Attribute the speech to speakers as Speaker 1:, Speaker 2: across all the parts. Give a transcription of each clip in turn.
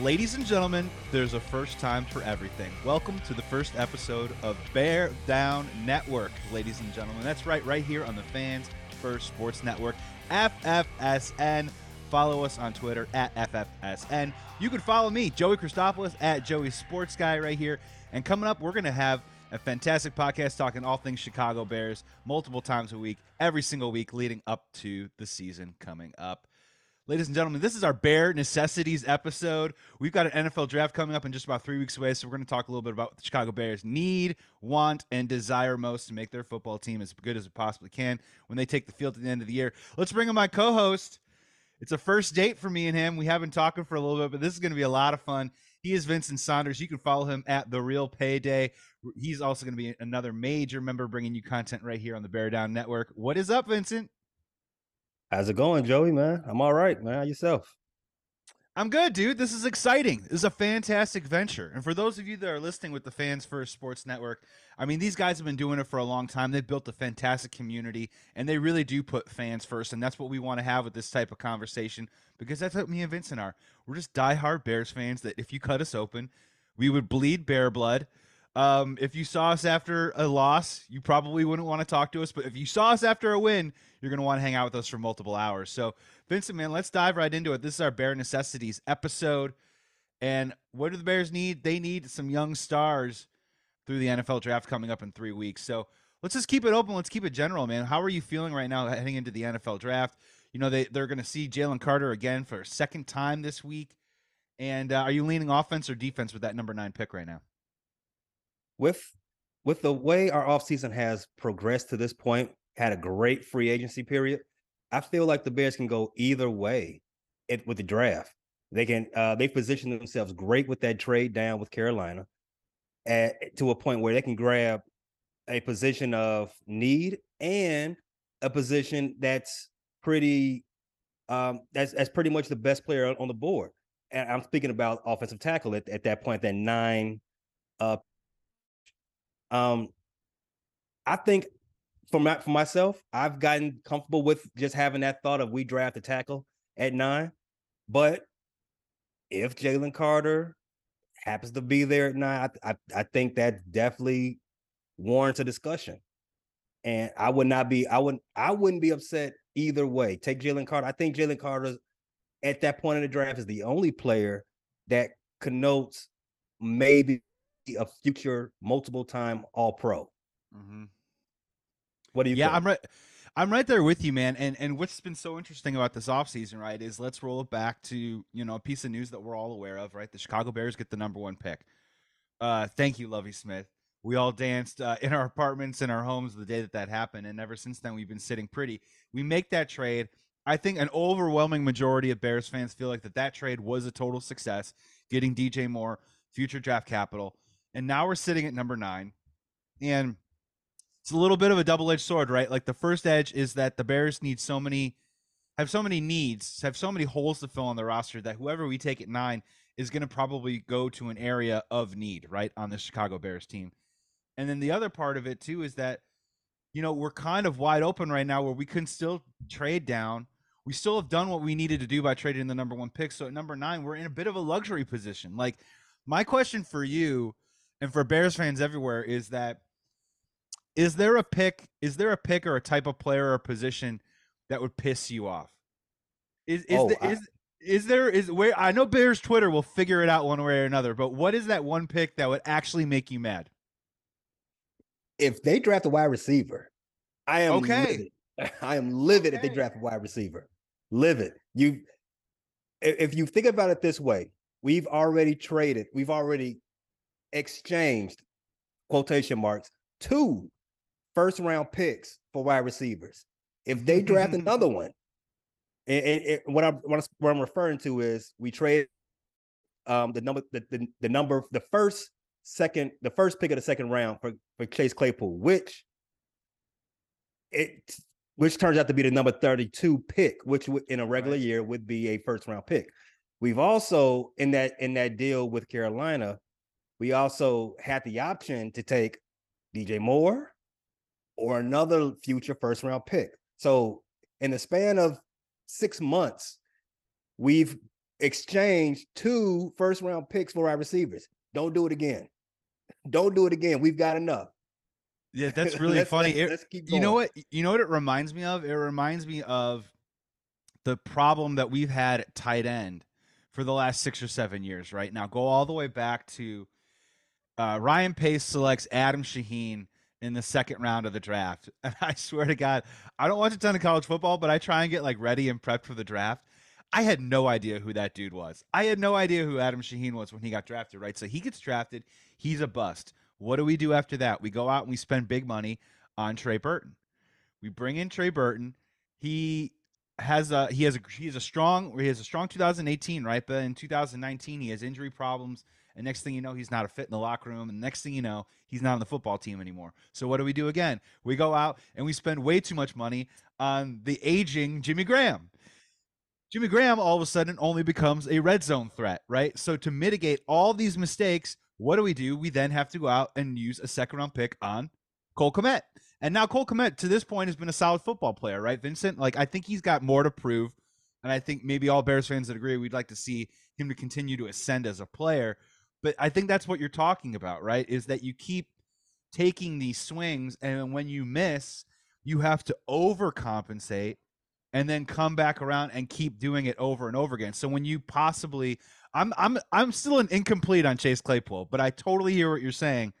Speaker 1: Ladies and gentlemen, there's a first time for everything. Welcome to the first episode of Bear Down Network, ladies and gentlemen. That's right, right here on the Fans First Sports Network, FFSN. Follow us on Twitter at FFSN. You can follow me, Joey Christopoulos, at Joey Sports Guy, right here. And coming up, we're going to have a fantastic podcast talking all things Chicago Bears multiple times a week, every single week leading up to the season coming up. Ladies and gentlemen, this is our Bear Necessities episode. We've got an NFL draft coming up in just about three weeks away, so we're going to talk a little bit about what the Chicago Bears need, want, and desire most to make their football team as good as it possibly can when they take the field at the end of the year. Let's bring in my co-host. It's a first date for me and him. We have been talking for a little bit, but this is going to be a lot of fun. He is Vincent Saunders. You can follow him at the Real Payday. He's also going to be another major member bringing you content right here on the Bear Down Network. What is up, Vincent?
Speaker 2: How's it going, Joey, man? I'm all right, man. How yourself?
Speaker 1: I'm good, dude. This is exciting. This is a fantastic venture. And for those of you that are listening with the Fans First Sports Network, I mean, these guys have been doing it for a long time. They've built a fantastic community, and they really do put fans first. And that's what we want to have with this type of conversation because that's what me and Vincent are. We're just diehard Bears fans that if you cut us open, we would bleed bear blood. Um, if you saw us after a loss, you probably wouldn't want to talk to us. But if you saw us after a win, you're going to want to hang out with us for multiple hours. So, Vincent, man, let's dive right into it. This is our Bear Necessities episode. And what do the Bears need? They need some young stars through the NFL draft coming up in three weeks. So let's just keep it open. Let's keep it general, man. How are you feeling right now heading into the NFL draft? You know, they, they're going to see Jalen Carter again for a second time this week. And uh, are you leaning offense or defense with that number nine pick right now?
Speaker 2: With with the way our offseason has progressed to this point, had a great free agency period. I feel like the Bears can go either way it, with the draft. They can uh, they position themselves great with that trade down with Carolina at, to a point where they can grab a position of need and a position that's pretty um, that's that's pretty much the best player on the board. And I'm speaking about offensive tackle at, at that point, that nine. Uh, um, I think for my, for myself, I've gotten comfortable with just having that thought of we draft a tackle at nine. But if Jalen Carter happens to be there at nine, I, I, I think that definitely warrants a discussion. And I would not be, I wouldn't, I wouldn't be upset either way. Take Jalen Carter. I think Jalen Carter at that point in the draft is the only player that connotes maybe a future multiple time all pro.
Speaker 1: Mm-hmm.
Speaker 2: What do you
Speaker 1: yeah,
Speaker 2: think?
Speaker 1: I'm right. I'm right there with you, man. And and what's been so interesting about this offseason, right, is let's roll it back to, you know, a piece of news that we're all aware of, right? The Chicago Bears get the number one pick. Uh, thank you, Lovie Smith. We all danced uh, in our apartments, in our homes the day that that happened. And ever since then, we've been sitting pretty. We make that trade. I think an overwhelming majority of Bears fans feel like that that trade was a total success, getting DJ Moore, future draft capital. And now we're sitting at number nine. And it's a little bit of a double edged sword, right? Like the first edge is that the Bears need so many, have so many needs, have so many holes to fill on the roster that whoever we take at nine is going to probably go to an area of need, right, on the Chicago Bears team. And then the other part of it too is that, you know, we're kind of wide open right now where we can still trade down. We still have done what we needed to do by trading the number one pick. So at number nine, we're in a bit of a luxury position. Like, my question for you and for Bears fans everywhere is that is there a pick, is there a pick or a type of player or position that would piss you off? Is is
Speaker 2: Oh,
Speaker 1: the,
Speaker 2: I-
Speaker 1: is is there is where I know Bears Twitter will figure it out one way or another, but what is that one pick that would actually make you mad?
Speaker 2: if they draft a wide receiver, I am
Speaker 1: Okay.
Speaker 2: livid. I am livid if they draft a wide receiver. Livid. You if you think about it this way, we've already traded, we've already exchanged quotation marks two first round picks for wide receivers. If they draft another one, and, and- and what I'm what I'm referring to is we trade um the number the, the, the number the first second the first pick of the second round for, for Chase Claypool, which it which turns out to be the number 32 pick, which in a regular
Speaker 1: Right.
Speaker 2: year would be a first round pick. We've also in that in that deal with Carolina, we also had the option to take DJ Moore or another future first round pick. So in the span of six months, we've exchanged two first round picks for our receivers. Don't do it again. Don't do it again. We've got enough.
Speaker 1: Yeah, that's really
Speaker 2: Let's-
Speaker 1: funny.
Speaker 2: let's-
Speaker 1: It-
Speaker 2: let's
Speaker 1: you know what? You know what it reminds me of? It reminds me of the problem that we've had at tight end for the last six or seven years. Right now, go all the way back to uh, Ryan Pace selects Adam Shaheen in the second round of the draft, and I swear to God, I don't watch a ton of college football, but I try and get like ready and prepped for the draft. I had no idea who that dude was. I had no idea who Adam Shaheen was when he got drafted, right? So he gets drafted, he's a bust. What do we do after that? We go out and we spend big money on Trey Burton. We bring in Trey Burton. He has a he has a he has a strong he has a strong 2018, right? But in 2019 he has injury problems. And next thing you know, he's not a fit in the locker room. And next thing you know, he's not on the football team anymore. So what do we do again? We go out and we spend way too much money on the aging Jimmy Graham. Jimmy Graham all of a sudden only becomes a red zone threat, right? So to mitigate all these mistakes, what do we do? We then have to go out and use a second round pick on Cole Kmet. And now Cole Kmet to this point has been a solid football player, right? Vincent, like I think he's got more to prove. And I think maybe all Bears fans that agree, we'd like to see him to continue to ascend as a player. But I think that's what you're talking about, right? Is that you keep taking these swings, and when you miss, you have to overcompensate and then come back around and keep doing it over and over again. So when you possibly I'm I'm I'm still an incomplete on Chase Claypool, but I totally hear what you're saying.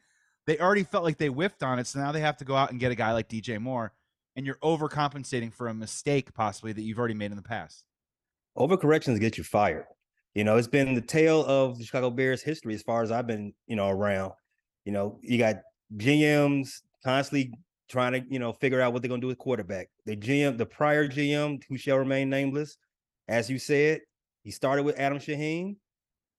Speaker 1: They already felt like they whiffed on it, so now they have to go out and get a guy like DJ Moore, and you're overcompensating for a mistake possibly that you've already made in the past.
Speaker 2: overcorrections get you fired. You know, it's been the tale of the Chicago Bears history as far as I've been, you know, around. You know, you got GMs constantly trying to, you know, figure out what they're gonna do with quarterback. The GM, the prior GM, who shall remain nameless, as you said, he started with Adam Shaheen,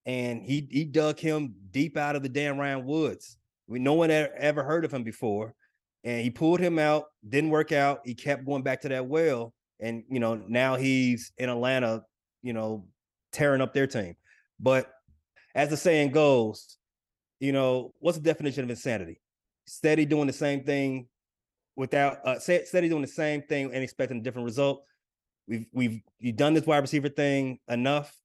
Speaker 2: and he he dug him deep out of the damn Ryan Woods. We no one ever heard of him before, and he pulled him out. Didn't work out. He kept going back to that well, and you know now he's in Atlanta, you know, tearing up their team. But as the saying goes, you know, what's the definition of insanity? Steady doing the same thing without uh steady doing the same thing and expecting a different result. We've we've you've done this wide receiver thing enough.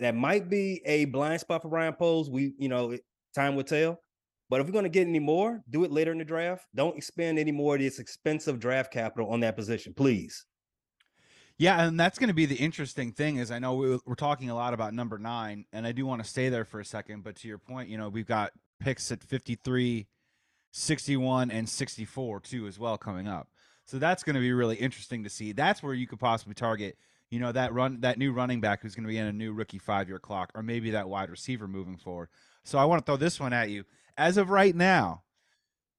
Speaker 2: That might be a blind spot for Ryan Poles. We, you know, time will tell. But if we're going to get any more, do it later in the draft. Don't expend any more of this expensive draft capital on that position, please.
Speaker 1: Yeah, and that's going to be the interesting thing is I know we, we're talking a lot about number nine, and I do want to stay there for a second. But to your point, you know, we've got picks at 53, 61, and 64 too as well coming up. So that's going to be really interesting to see. That's where you could possibly target, you know, that run that new running back who's going to be in a new rookie five year clock, or maybe that wide receiver moving forward. So I want to throw this one at you. As of right now,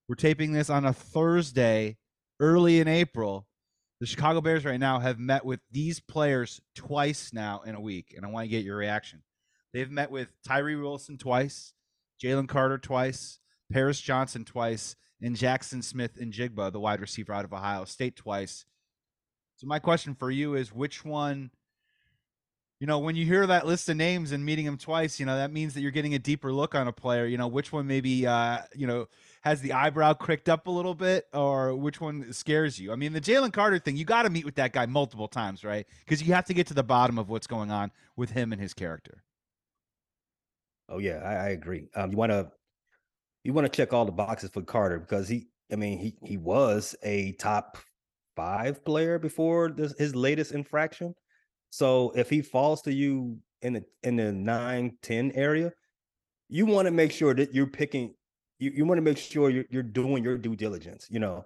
Speaker 1: we're taping this on a Thursday, early in April. The Chicago Bears right now have met with these players twice now in a week, and I want to get your reaction. They've met with Tyree Wilson twice, Jalen Carter twice, Paris Johnson twice, and Jackson Smith-Njigba, the wide receiver out of Ohio State, twice. So my question for you is which one you know, when you hear that list of names and meeting them twice, you know, that means that you're getting a deeper look on a player. You know, which one maybe uh, you know, has the eyebrow cricked up a little bit or which one scares you? I mean, the Jalen Carter thing, you got to meet with that guy multiple times, right? Because you have to get to the bottom of what's going on with him and his character.
Speaker 2: Oh yeah, I, I agree. Um, you want to you want to check all the boxes for Carter because he, I mean, he he was a top five player before this, his latest infraction. So if he falls to you in the in the nine ten area, you want to make sure that you're picking. You, you want to make sure you're you're doing your due diligence. You know,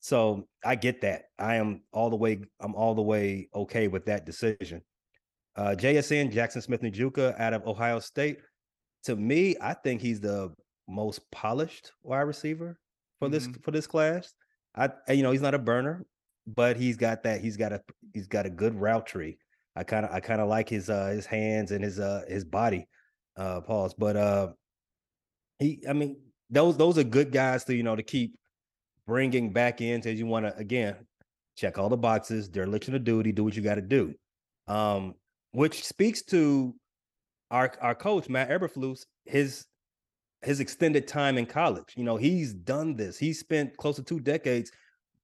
Speaker 2: so I get that. I am all the way. I'm all the way okay with that decision. Uh, JSN Jackson Smith-Njigba out of Ohio State. To me, I think he's the most polished wide receiver for this mm-hmm. for this class. I you know he's not a burner, but he's got that. He's got a he's got a good route tree. I kind of I kind of like his uh his hands and his uh his body uh pause. But uh he I mean those those are good guys to you know to keep bringing back in to you want to again check all the boxes, dereliction of duty, do what you got to do. Um which speaks to our our coach Matt Eberflus his his extended time in college. You know, he's done this. He spent close to two decades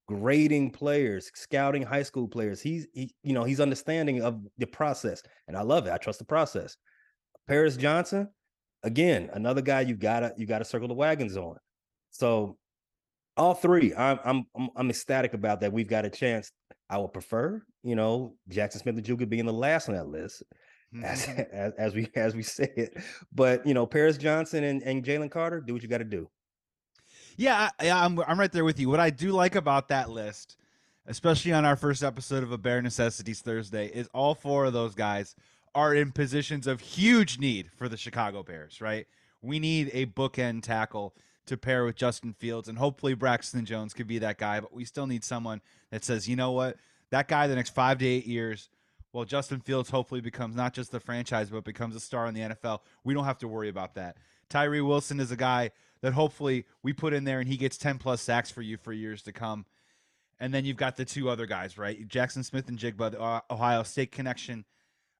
Speaker 2: grading players, scouting high school players. He's he, you know, he's understanding of the process. And I love it. I trust the process. Paris Johnson, again, another guy you gotta you gotta circle the wagons on. So all three, I'm I'm I'm, I'm ecstatic about that. We've got a chance. I would prefer, you know, Jackson Smith-Njigba being the last on that list. As, mm-hmm. as, as we as we say it, but you know, Paris Johnson and, and Jalen Carter, do what you got to do.
Speaker 1: Yeah, I, I'm I'm right there with you. What I do like about that list, especially on our first episode of a Bear Necessities Thursday, is all four of those guys are in positions of huge need for the Chicago Bears. Right, we need a bookend tackle to pair with Justin Fields, and hopefully Braxton Jones could be that guy. But we still need someone that says, you know what, that guy the next five to eight years. Well, Justin Fields hopefully becomes not just the franchise, but becomes a star in the NFL. We don't have to worry about that. Tyree Wilson is a guy that hopefully we put in there and he gets 10 plus sacks for you for years to come. And then you've got the two other guys, right? Jackson Smith-Njigba, the uh, Ohio State connection,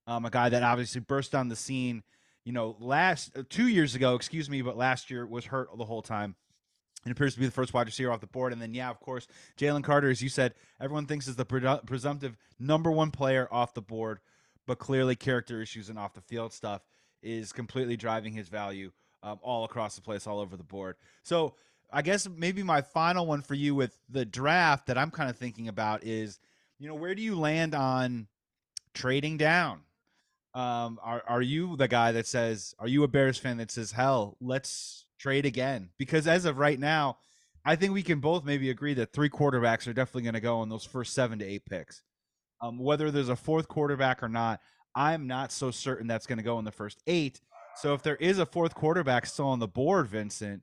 Speaker 1: um, a guy that obviously burst on the scene, you know, last uh, two years ago, excuse me, but last year was hurt the whole time. And appears to be the first wide receiver off the board. And then, yeah, of course, Jalen Carter, as you said, everyone thinks is the presumptive number one player off the board, but clearly character issues and off the field stuff is completely driving his value um, all across the place, all over the board. So I guess maybe my final one for you with the draft that I'm kind of thinking about is, you know, where do you land on trading down? Um, are are you the guy that says, are you a Bears fan that says, hell, let's trade again? Because as of right now, I think we can both maybe agree that three quarterbacks are definitely going to go in those first seven to eight picks. Um, whether there's a fourth quarterback or not, I'm not so certain that's going to go in the first eight. So if there is a fourth quarterback still on the board, Vincent,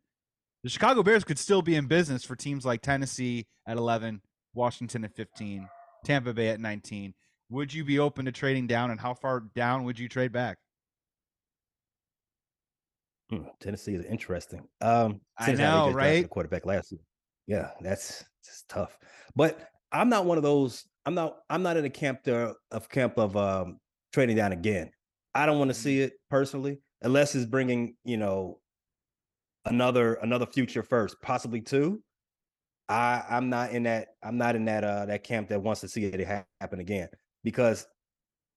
Speaker 1: the Chicago Bears could still be in business for teams like Tennessee at 11, Washington at 15, Tampa Bay at 19. Would you be open to trading down, and how far down would you trade back?
Speaker 2: Hmm, Tennessee is interesting. Um,
Speaker 1: I know, right?
Speaker 2: Quarterback last year. Yeah, that's just tough. But I'm not one of those. I'm not. I'm not in the camp there of camp of um, trading down again. I don't want to mm-hmm. see it personally unless it's bringing you know another another future first, possibly two. I I'm not in that I'm not in that uh that camp that wants to see it happen again because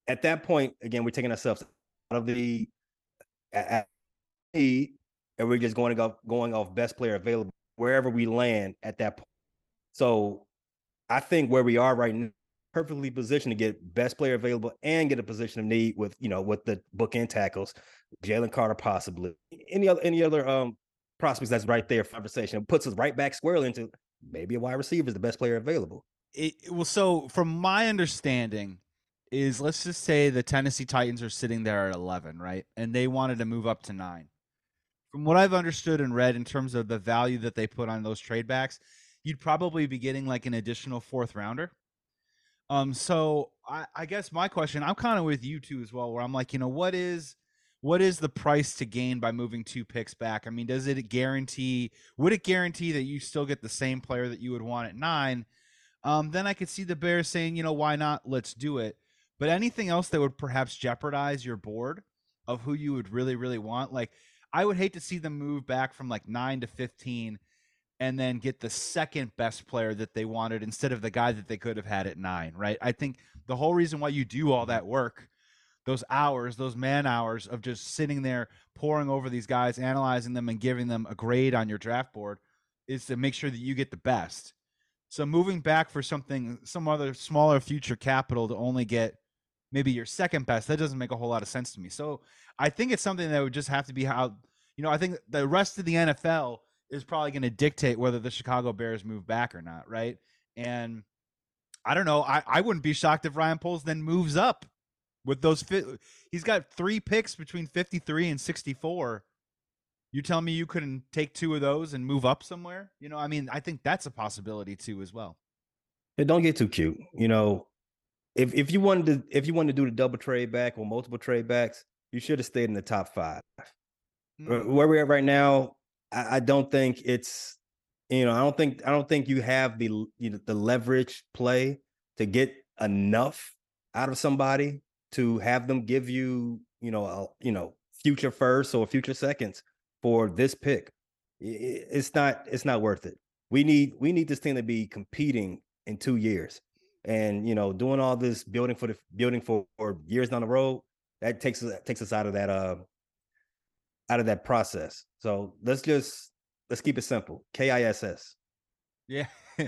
Speaker 2: at that point again we're taking ourselves out of the at, and we're just going to go going off best player available wherever we land at that point. So I think where we are right now perfectly positioned to get best player available and get a position of need with you know with the bookend tackles, Jalen Carter possibly any other any other um prospects that's right there for conversation it puts us right back squarely into maybe a wide receiver is the best player available.
Speaker 1: It, well, so from my understanding, is let's just say the Tennessee Titans are sitting there at 11, right? And they wanted to move up to nine. From what I've understood and read in terms of the value that they put on those trade backs, you'd probably be getting like an additional fourth rounder. Um, so I, I guess my question, I'm kind of with you too as well, where I'm like, you know, what is what is the price to gain by moving two picks back? I mean, does it guarantee would it guarantee that you still get the same player that you would want at nine? Um, then I could see the Bears saying, you know, why not? Let's do it. But anything else that would perhaps jeopardize your board of who you would really, really want, like I would hate to see them move back from like nine to fifteen and then get the second best player that they wanted instead of the guy that they could have had at nine, right? I think the whole reason why you do all that work, those hours, those man hours of just sitting there poring over these guys, analyzing them, and giving them a grade on your draft board is to make sure that you get the best. So moving back for something, some other smaller future capital to only get maybe your second best, that doesn't make a whole lot of sense to me. So I think it's something that would just have to be how, you know, I think the rest of the NFL is probably going to dictate whether the Chicago Bears move back or not, right? And I don't know. I, I wouldn't be shocked if Ryan Poles then moves up with those. Fi- he's got three picks between 53 and 64. You tell me you couldn't take two of those and move up somewhere? You know, I mean, I think that's a possibility too as well.
Speaker 2: It don't get too cute. You know, if if you wanted to if you wanted to do the double trade back or multiple trade backs, you should have stayed in the top five. Mm. Where we're at right now, I, I, don't think it's you know I don't think I don't think you have the you know, the leverage play to get enough out of somebody to have them give you you know a, you know future first or future seconds for this pick. It's not it's not worth it. We need we need this team to be competing in two years and you know doing all this building for the building for, for years down the road that takes takes us out of that uh out of that process so let's just let's keep it simple kiss
Speaker 1: yeah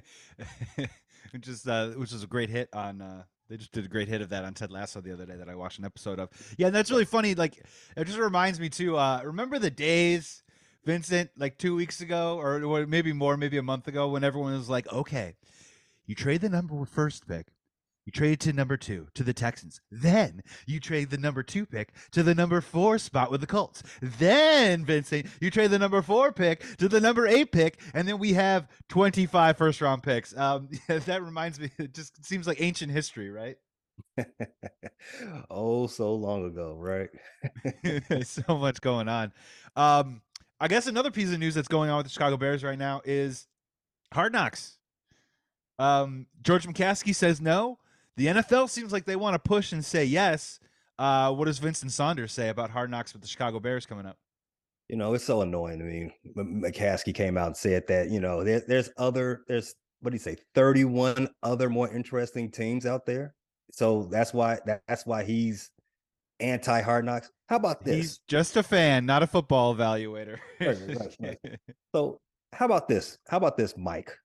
Speaker 1: which is uh which is a great hit on uh they just did a great hit of that on Ted Lasso the other day that I watched an episode of. Yeah, that's really funny. Like, it just reminds me too. Uh, remember the days, Vincent, like two weeks ago, or maybe more, maybe a month ago, when everyone was like, "Okay, you trade the number first pick. You trade to number two to the Texans. Then you trade the number two pick to the number four spot with the Colts. Then, Vincent, you trade the number four pick to the number eight pick. And then we have 25 first round picks. Um, that reminds me, it just seems like ancient history, right?
Speaker 2: oh, so long ago, right?
Speaker 1: so much going on. Um, I guess another piece of news that's going on with the Chicago Bears right now is Hard Knocks um, George McCaskey says no. The NFL seems like they want to push and say yes. Uh, what does Vincent Saunders say about Hard Knocks with the Chicago Bears coming up?
Speaker 2: You know, it's so annoying I mean, McCaskey came out and said that you know there, there's other there's what do you say 31 other more interesting teams out there. So that's why that, that's why he's anti Hard Knocks. How about this? He's
Speaker 1: just a fan, not a football evaluator. right, right,
Speaker 2: right. So how about this? How about this, Mike?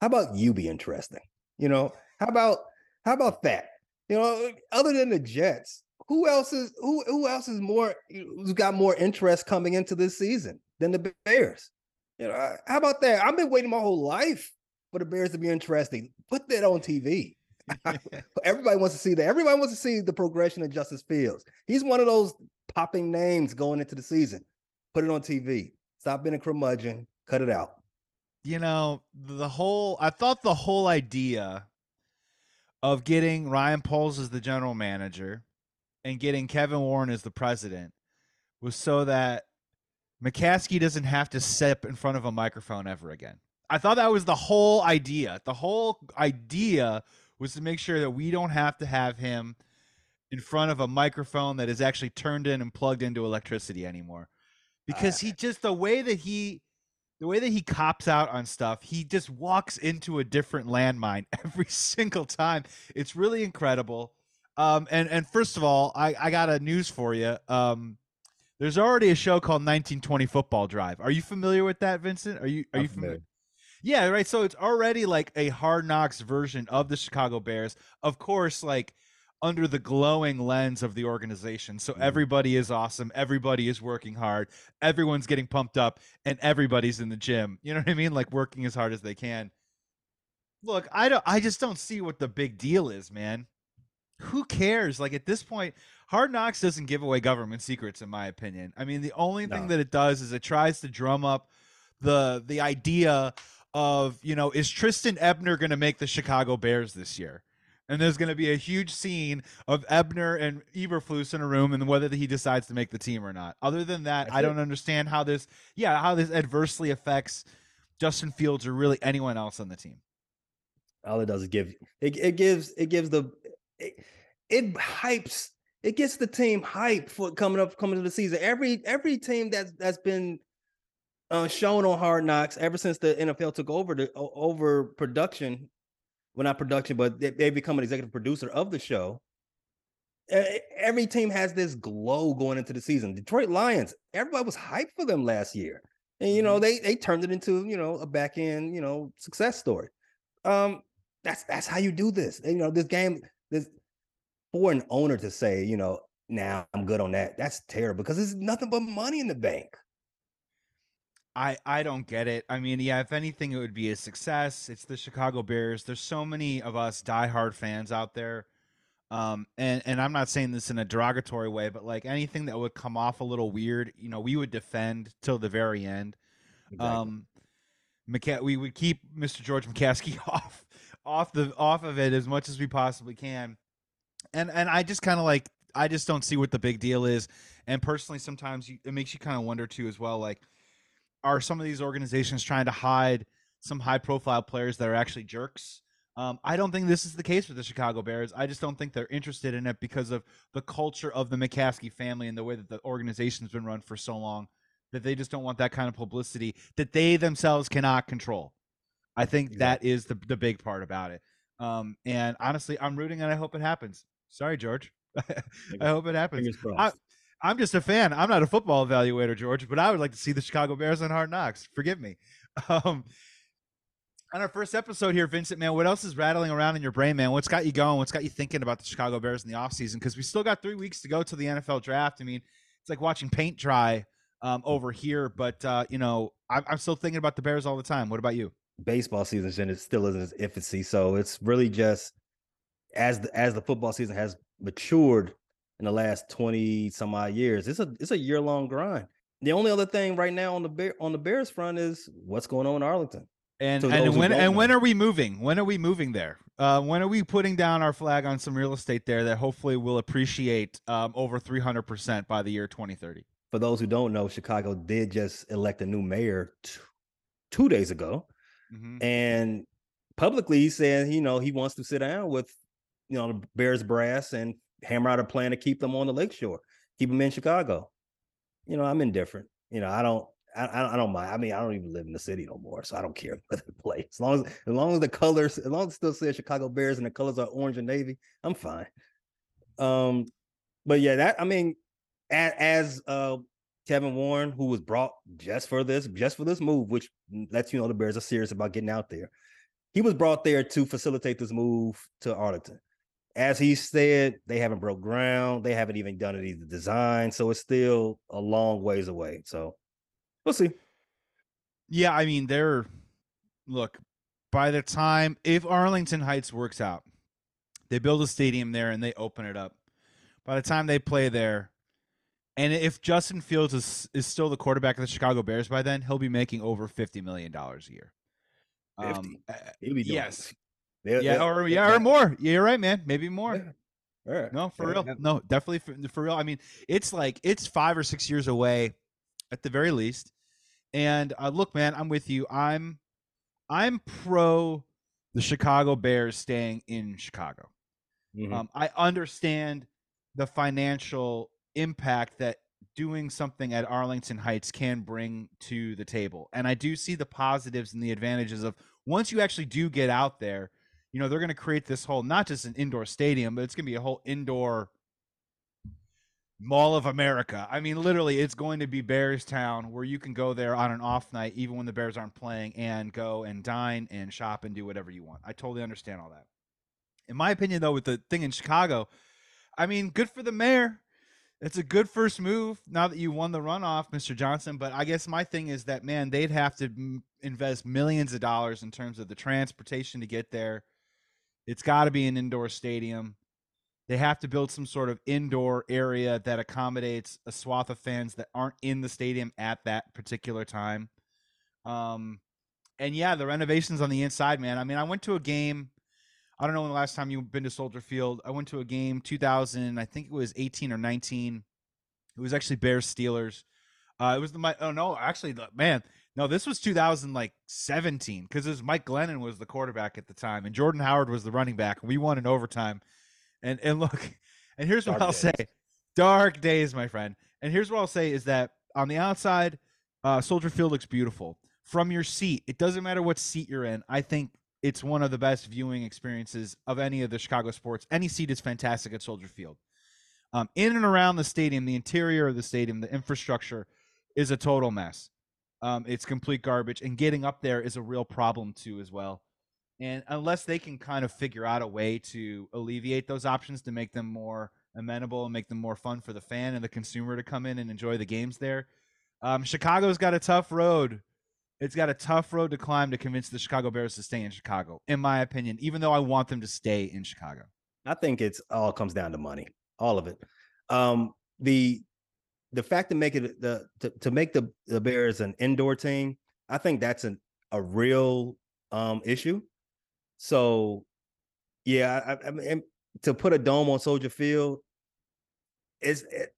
Speaker 2: How about you be interesting? You know, how about how about that? You know, other than the Jets, who else is who who else is more who's got more interest coming into this season than the Bears? You know, how about that? I've been waiting my whole life for the Bears to be interesting. Put that on TV. Everybody wants to see that. Everybody wants to see the progression of Justin Fields. He's one of those popping names going into the season. Put it on TV. Stop being a curmudgeon. Cut it out
Speaker 1: you know, the whole I thought the whole idea of getting Ryan Poles as the general manager and getting Kevin Warren as the president was so that McCaskey doesn't have to sit in front of a microphone ever again. I thought that was the whole idea. The whole idea was to make sure that we don't have to have him in front of a microphone that is actually turned in and plugged into electricity anymore. Uh, because he just the way that he the way that he cops out on stuff, he just walks into a different landmine every single time. It's really incredible. Um, and and first of all, I, I got a news for you. Um, there's already a show called 1920 Football Drive. Are you familiar with that, Vincent? Are you are I'm you familiar? familiar? Yeah, right. So it's already like a hard knocks version of the Chicago Bears. Of course, like under the glowing lens of the organization. So mm-hmm. everybody is awesome, everybody is working hard, everyone's getting pumped up, and everybody's in the gym. You know what I mean? Like working as hard as they can. Look, I don't. I just don't see what the big deal is, man. Who cares? Like at this point, Hard Knocks doesn't give away government secrets, in my opinion. I mean, the only thing that it does is it tries to drum up the the idea of you know is Trestan Ebner going to make the Chicago Bears this year? And there's going to be a huge scene of Ebner and Eberflus in a room, and whether he decides to make the team or not. Other than that, I don't understand how this, yeah, how this adversely affects Justin Fields or really anyone else on the team.
Speaker 2: All it does is give it. It gives it gives the it, it hypes. It gets the team hype for coming up coming to the season. Every every team that's that's been uh, shown on Hard Knocks ever since the NFL took over the over production, well not production, but they, they become an executive producer of the show. Every team has this glow going into the season. Detroit Lions, everybody was hyped for them last year, and you know they they turned it into you know a back end you know success story. Um, that's that's how you do this. You know, this game, this for an owner to say, you know, now I'm good on that. That's terrible because there's nothing but money in the bank.
Speaker 1: I I don't get it. I mean, yeah, if anything, it would be a success. It's the Chicago Bears. There's so many of us diehard fans out there, um, and and I'm not saying this in a derogatory way, but like anything that would come off a little weird, you know, we would defend till the very end. Um, McCa- we would keep Mr. George McCaskey off off the off of it as much as we possibly can. And and I just kind of like I just don't see what the big deal is. And personally, sometimes you, it makes you kind of wonder too as well. Like, are some of these organizations trying to hide some high profile players that are actually jerks? Um, I don't think this is the case with the Chicago Bears. I just don't think they're interested in it because of the culture of the McCaskey family and the way that the organization's been run for so long that they just don't want that kind of publicity that they themselves cannot control. I think that is the the big part about it. Um, and honestly, I'm rooting and I hope it happens. Sorry, George. I hope it happens. I. I'm just a fan. I'm not a football evaluator, George, but I would like to see the Chicago Bears on Hard Knocks. Forgive me. Um, on our first episode here, Vincent, man, what else is rattling around in your brain, man? What's got you going? What's got you thinking about the Chicago Bears in the offseason? Because we still got three weeks to go to the NFL draft. I mean, it's like watching paint dry um, over here, but, uh, you know, I'm, I'm still thinking about the Bears all the time. What about you?
Speaker 2: baseball season and it still isn't its infancy. So it's really just as the as the football season has matured in the last 20 some odd years, it's a it's a year long grind. The only other thing right now on the bear on the Bears front is what's going on in Arlington.
Speaker 1: And and when and when are we moving? When are we moving there? Uh, when are we putting down our flag on some real estate there that hopefully will appreciate um, over three hundred percent by the year twenty thirty?
Speaker 2: For those who don't know, Chicago did just elect a new mayor t- two days ago.
Speaker 1: Mm-hmm.
Speaker 2: and publicly he said you know he wants to sit down with you know the bears brass and hammer out a plan to keep them on the lakeshore keep them in chicago you know i'm indifferent you know i don't I, I don't mind. I mean, I don't even live in the city no more, so I don't care where they play. As long as, as long as the colors, as long as it still says Chicago Bears and the colors are orange and navy, I'm fine. Um, but yeah, that I mean, as, as uh Kevin Warren, who was brought just for this, just for this move, which lets you know the Bears are serious about getting out there. He was brought there to facilitate this move to Arlington. As he said, they haven't broke ground. They haven't even done any design, so it's still a long ways away. So we'll see.
Speaker 1: Yeah, I mean, they're look. By the time if Arlington Heights works out, they build a stadium there and they open it up. By the time they play there, and if Justin Fields is is still the quarterback of the Chicago Bears by then, he'll be making over fifty million dollars a year.
Speaker 2: Um,
Speaker 1: 50.
Speaker 2: He'll be doing
Speaker 1: yes,
Speaker 2: it. They'll-
Speaker 1: yeah,
Speaker 2: they'll-
Speaker 1: or
Speaker 2: they'll-
Speaker 1: yeah, or more. Yeah, you're right, man. Maybe more.
Speaker 2: Yeah. Right.
Speaker 1: No, for
Speaker 2: Yeah,
Speaker 1: real. No, definitely for, for real. I mean, it's like it's five or six years away, at the very least. And uh, look, man, I'm with you. I'm, I'm pro the Chicago Bears staying in Chicago.
Speaker 2: Mhm.
Speaker 1: Um, I understand the financial impact that doing something at Arlington Heights can bring to the table. And I do see the positives and the advantages of once you actually do get out there, you know, they're going to create this whole not just an indoor stadium, but it's going to be a whole indoor Mall of America. I mean, literally, it's going to be Bears Town where you can go there on an off night, even when the Bears aren't playing, and go and dine and shop and do whatever you want. I totally understand all that. In my opinion, though, with the thing in Chicago, I mean, good for the mayor. it's a good first move now that you won the runoff, Mr. Johnson. But I guess my thing is that man, they'd have to invest millions of dollars in terms of the transportation to get there. It's got to be an indoor stadium. They have to build some sort of indoor area that accommodates a swath of fans that aren't in the stadium at that particular time. Um, and yeah, the renovations on the inside, man. I mean, I went to a game. I don't know when the last time you've been to Soldier Field. I went to a game 2000, I think it was 18 or 19. It was actually Bears Steelers. Uh, it was the my oh no, actually the man, no, this was 2000 like 17 because it was Mike Glennon was the quarterback at the time and Jordan Howard was the running back. We won in overtime. And and look, and here's what Dark I'll days. say. Dark days, my friend. And here's what I'll say is that on the outside, uh, Soldier Field looks beautiful. From your seat, it doesn't matter what seat you're in. I think it's one of the best viewing experiences of any of the Chicago sports. Any seat is fantastic at Soldier Field. Um, in and around the stadium, the interior of the stadium, the infrastructure is a total mess. Um, it's complete garbage, and getting up there is a real problem too, as well. And unless they can kind of figure out a way to alleviate those options to make them more amenable and make them more fun for the fan and the consumer to come in and enjoy the games there, um, Chicago's got a tough road. It's got a tough road to climb to convince the Chicago Bears to stay in Chicago, in my opinion, even though I want them to stay in Chicago.
Speaker 2: I think it's all comes down to money, all of it. Um, the the fact to make it the to, to make the, the Bears an indoor team, I think that's an a real um issue so, yeah, I, I mean, to put a dome on Soldier Field is it,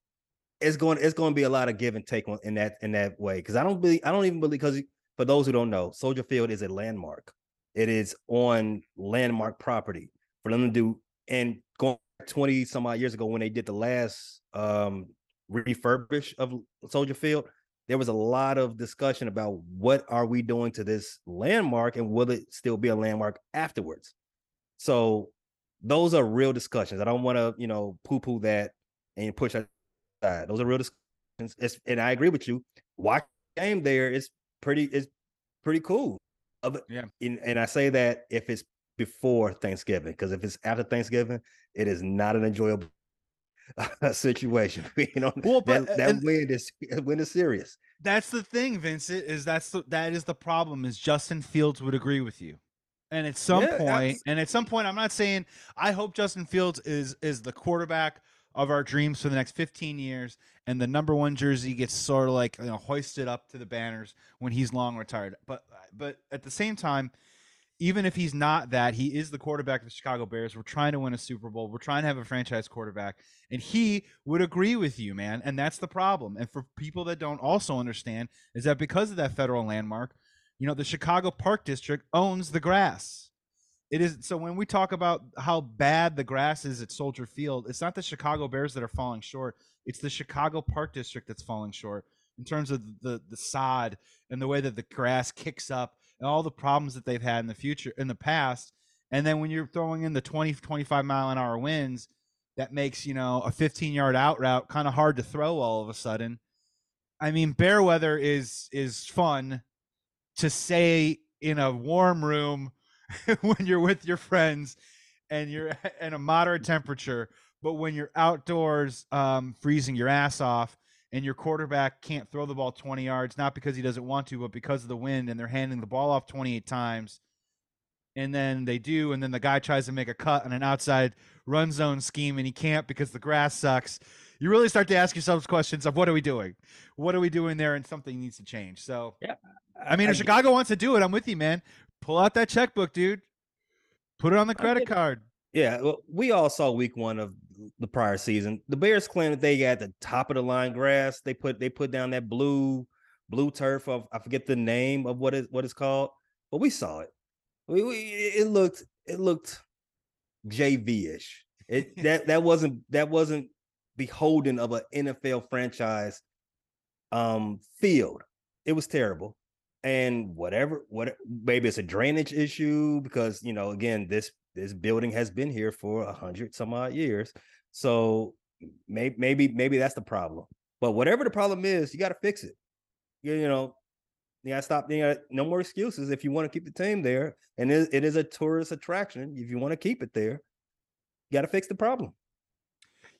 Speaker 2: it's going it's going to be a lot of give and take in that in that way because I don't believe I don't even believe because for those who don't know, Soldier Field is a landmark. It is on landmark property for them to do and going 20 some odd years ago when they did the last um refurbish of Soldier Field, there was a lot of discussion about what are we doing to this landmark and will it still be a landmark afterwards. So those are real discussions. I don't want to you know poo-poo that and push that aside. those are real discussions. It's, and i agree with you. Watch game there is pretty is pretty cool. Of yeah. and, and i say that if it's before thanksgiving because if it's after thanksgiving it is not an enjoyable situation. you know, well, but, that, that win is uh, win is serious.
Speaker 1: That's the thing, Vincent. Is that's the, that is the problem? Is Justin Fields would agree with you, and at some yeah, point, and at some point, I'm not saying I hope Justin Fields is is the quarterback of our dreams for the next 15 years, and the number one jersey gets sort of like you know hoisted up to the banners when he's long retired. But but at the same time even if he's not that, he is the quarterback of the Chicago Bears. We're trying to win a Super Bowl. We're trying to have a franchise quarterback. And he would agree with you, man. And that's the problem. And for people that don't also understand, is that because of that federal landmark, you know, the Chicago Park District owns the grass. It is so when we talk about how bad the grass is at Soldier Field, it's not the Chicago Bears that are falling short. It's the Chicago Park District that's falling short in terms of the the sod and the way that the grass kicks up and all the problems that they've had in the future in the past and then when you're throwing in the 20 25 mile an hour winds that makes you know a 15 yard out route kind of hard to throw all of a sudden. I mean bear weather is is fun to say in a warm room when you're with your friends and you're in a moderate temperature but when you're outdoors um, freezing your ass off and your quarterback can't throw the ball 20 yards, not because he doesn't want to, but because of the wind, and they're handing the ball off 28 times. And then they do, and then the guy tries to make a cut on an outside run zone scheme, and he can't because the grass sucks. You really start to ask yourselves questions of what are we doing? What are we doing there? And something needs to change. So, yeah, I, I mean, I, if Chicago wants to do it, I'm with you, man. Pull out that checkbook, dude. Put it on the credit card.
Speaker 2: Yeah, well, we all saw week one of the prior season. The Bears claim that they got the top of the line grass. They put they put down that blue blue turf of I forget the name of what is what it's called, but we saw it. We, we it looked it looked JV ish. It that that wasn't that wasn't beholden of an NFL franchise um field. It was terrible. And whatever, what maybe it's a drainage issue because you know, again, this this building has been here for a hundred some odd years. So maybe maybe maybe that's the problem. But whatever the problem is, you got to fix it. You, you know, you got to stop. You got no more excuses if you want to keep the team there, and it, it is a tourist attraction. If you want to keep it there, you got to fix the problem.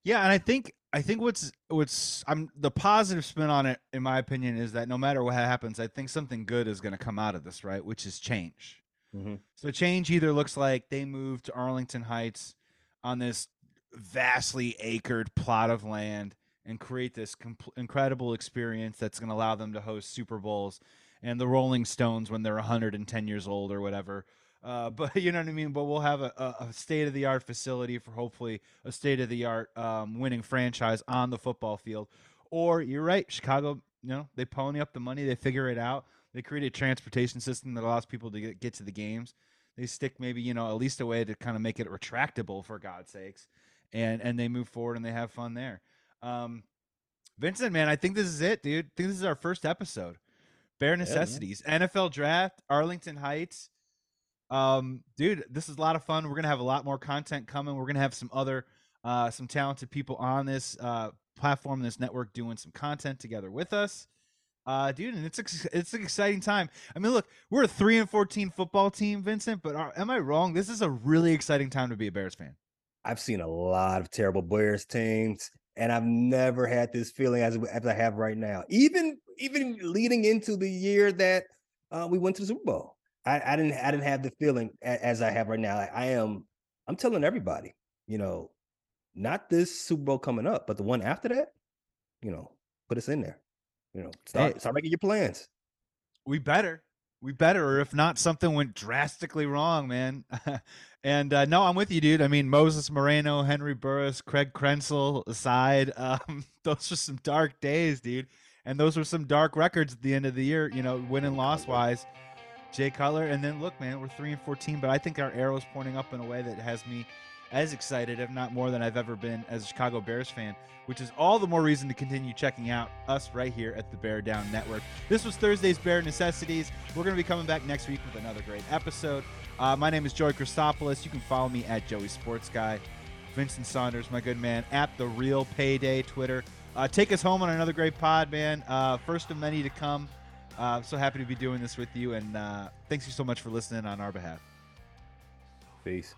Speaker 1: Yeah, and I think I think what's what's I'm the positive spin on it, in my opinion, is that no matter what happens, I think something good is going to come out of this, right? Which is change.
Speaker 2: Mm-hmm.
Speaker 1: So change either looks like they move to Arlington Heights on this vastly acred plot of land and create this incredible experience that's going to allow them to host Super Bowls and the Rolling Stones when they're 110 years old or whatever. Uh, but you know what I mean. But we'll have a, a state of the art facility for hopefully a state of the art um, winning franchise on the football field. Or you're right, Chicago. You know they pony up the money, they figure it out. They create a transportation system that allows people to get, get to the games. They stick maybe you know at least a way to kind of make it retractable for God's sakes, and and they move forward and they have fun there. Um, Vincent, man, I think this is it, dude. I think this is our first episode. Bear Necessities, yeah, NFL draft, Arlington Heights. Um, dude, this is a lot of fun. We're gonna have a lot more content coming. We're gonna have some other, uh, some talented people on this uh, platform, this network, doing some content together with us. Uh, dude, and it's it's an exciting time. I mean, look, we're a three and fourteen football team, Vincent. But are, am I wrong? This is a really exciting time to be a Bears fan.
Speaker 2: I've seen a lot of terrible Bears teams, and I've never had this feeling as as I have right now. Even even leading into the year that uh, we went to the Super Bowl, I, I, didn't I didn't have the feeling as I have right now. I, I am I'm telling everybody, you know, not this Super Bowl coming up, but the one after that, you know, put us in there. You know, start hey, start making your plans.
Speaker 1: We better. We better, or if not, something went drastically wrong, man. and uh, no, I'm with you, dude. I mean, Moses Moreno, Henry Burris, Craig Krenzel aside, um, those were some dark days, dude. And those were some dark records at the end of the year, you know, win and loss wise. Jay Cutler, and then look, man, we're three and fourteen, but I think our arrow's pointing up in a way that has me as excited, if not more, than I've ever been as a Chicago Bears fan, which is all the more reason to continue checking out us right here at the Bear Down Network. This was Thursday's Bear Necessities. We're going to be coming back next week with another great episode. Uh, my name is Joey Christopoulos. You can follow me at Joey Sports Guy. Vincent Saunders, my good man, at the Real Payday Twitter. Uh, take us home on another great pod, man. Uh, first of many to come. Uh, so happy to be doing this with you, and uh, thanks you so much for listening on our behalf.
Speaker 2: Peace.